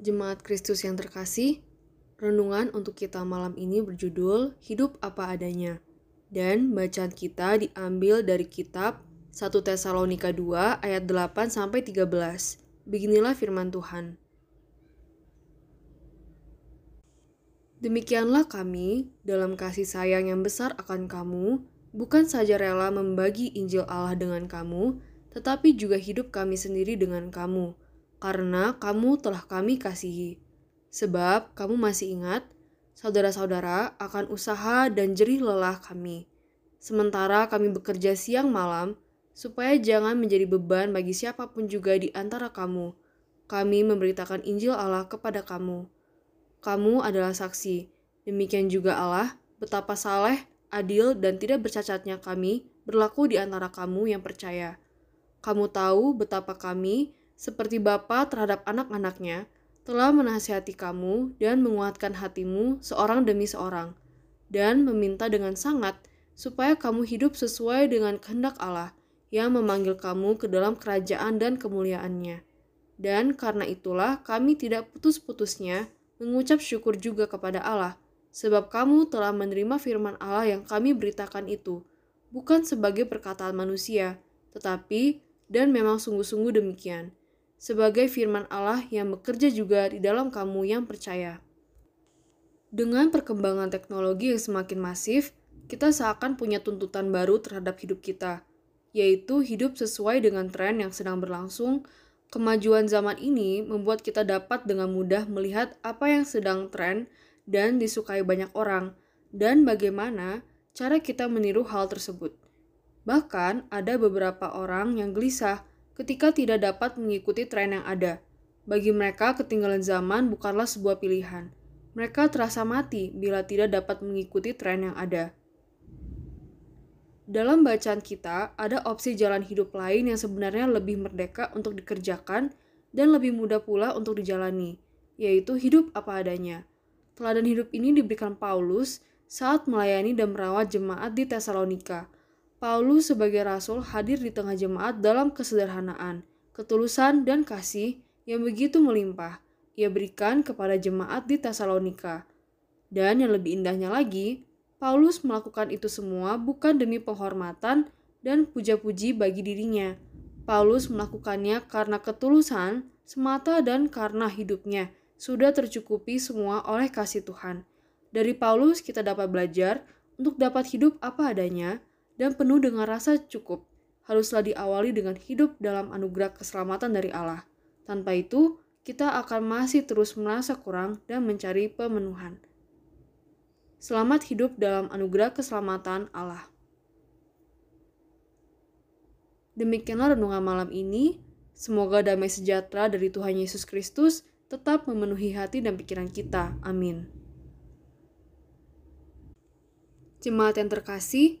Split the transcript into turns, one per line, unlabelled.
Jemaat Kristus yang terkasih, renungan untuk kita malam ini berjudul Hidup Apa Adanya. Dan bacaan kita diambil dari kitab 1 Tesalonika 2 ayat 8 sampai 13. Beginilah firman Tuhan. Demikianlah kami dalam kasih sayang yang besar akan kamu, bukan saja rela membagi Injil Allah dengan kamu, tetapi juga hidup kami sendiri dengan kamu, karena kamu telah kami kasihi. Sebab kamu masih ingat, saudara-saudara, akan usaha dan jerih lelah kami. Sementara kami bekerja siang malam, supaya jangan menjadi beban bagi siapa pun juga di antara kamu. Kami memberitakan Injil Allah kepada kamu. Kamu adalah saksi. Demikian juga Allah, betapa saleh, adil, dan tidak bercacatnya kami berlaku di antara kamu yang percaya. Kamu tahu betapa kami, seperti Bapa terhadap anak-anaknya, telah menasihati kamu dan menguatkan hatimu seorang demi seorang, dan meminta dengan sangat supaya kamu hidup sesuai dengan kehendak Allah yang memanggil kamu ke dalam kerajaan dan kemuliaannya. Dan karena itulah kami tidak putus-putusnya mengucap syukur juga kepada Allah, sebab kamu telah menerima firman Allah yang kami beritakan itu, bukan sebagai perkataan manusia, tetapi dan memang sungguh-sungguh demikian sebagai firman Allah yang bekerja juga di dalam kamu yang percaya. Dengan perkembangan teknologi yang semakin masif, kita seakan punya tuntutan baru terhadap hidup kita, yaitu hidup sesuai dengan tren yang sedang berlangsung. Kemajuan zaman ini membuat kita dapat dengan mudah melihat apa yang sedang tren dan disukai banyak orang, dan bagaimana cara kita meniru hal tersebut. Bahkan, ada beberapa orang yang gelisah ketika tidak dapat mengikuti tren yang ada. Bagi mereka, ketinggalan zaman bukanlah sebuah pilihan. Mereka terasa mati bila tidak dapat mengikuti tren yang ada. Dalam bacaan kita, ada opsi jalan hidup lain yang sebenarnya lebih merdeka untuk dikerjakan dan lebih mudah pula untuk dijalani, yaitu hidup apa adanya. Teladan hidup ini diberikan Paulus saat melayani dan merawat jemaat di Tesalonika – Paulus sebagai rasul hadir di tengah jemaat dalam kesederhanaan, ketulusan, dan kasih yang begitu melimpah ia berikan kepada jemaat di Tesalonika. Dan yang lebih indahnya lagi, Paulus melakukan itu semua bukan demi penghormatan dan puja-puji bagi dirinya. Paulus melakukannya karena ketulusan semata dan karena hidupnya sudah tercukupi semua oleh kasih Tuhan. Dari Paulus kita dapat belajar untuk dapat hidup apa adanya, dan penuh dengan rasa cukup haruslah diawali dengan hidup dalam anugerah keselamatan dari Allah. Tanpa itu, kita akan masih terus merasa kurang dan mencari pemenuhan. Selamat hidup dalam anugerah keselamatan Allah. Demikianlah renungan malam ini. Semoga damai sejahtera dari Tuhan Yesus Kristus tetap memenuhi hati dan pikiran kita. Amin. Jemaat yang terkasih,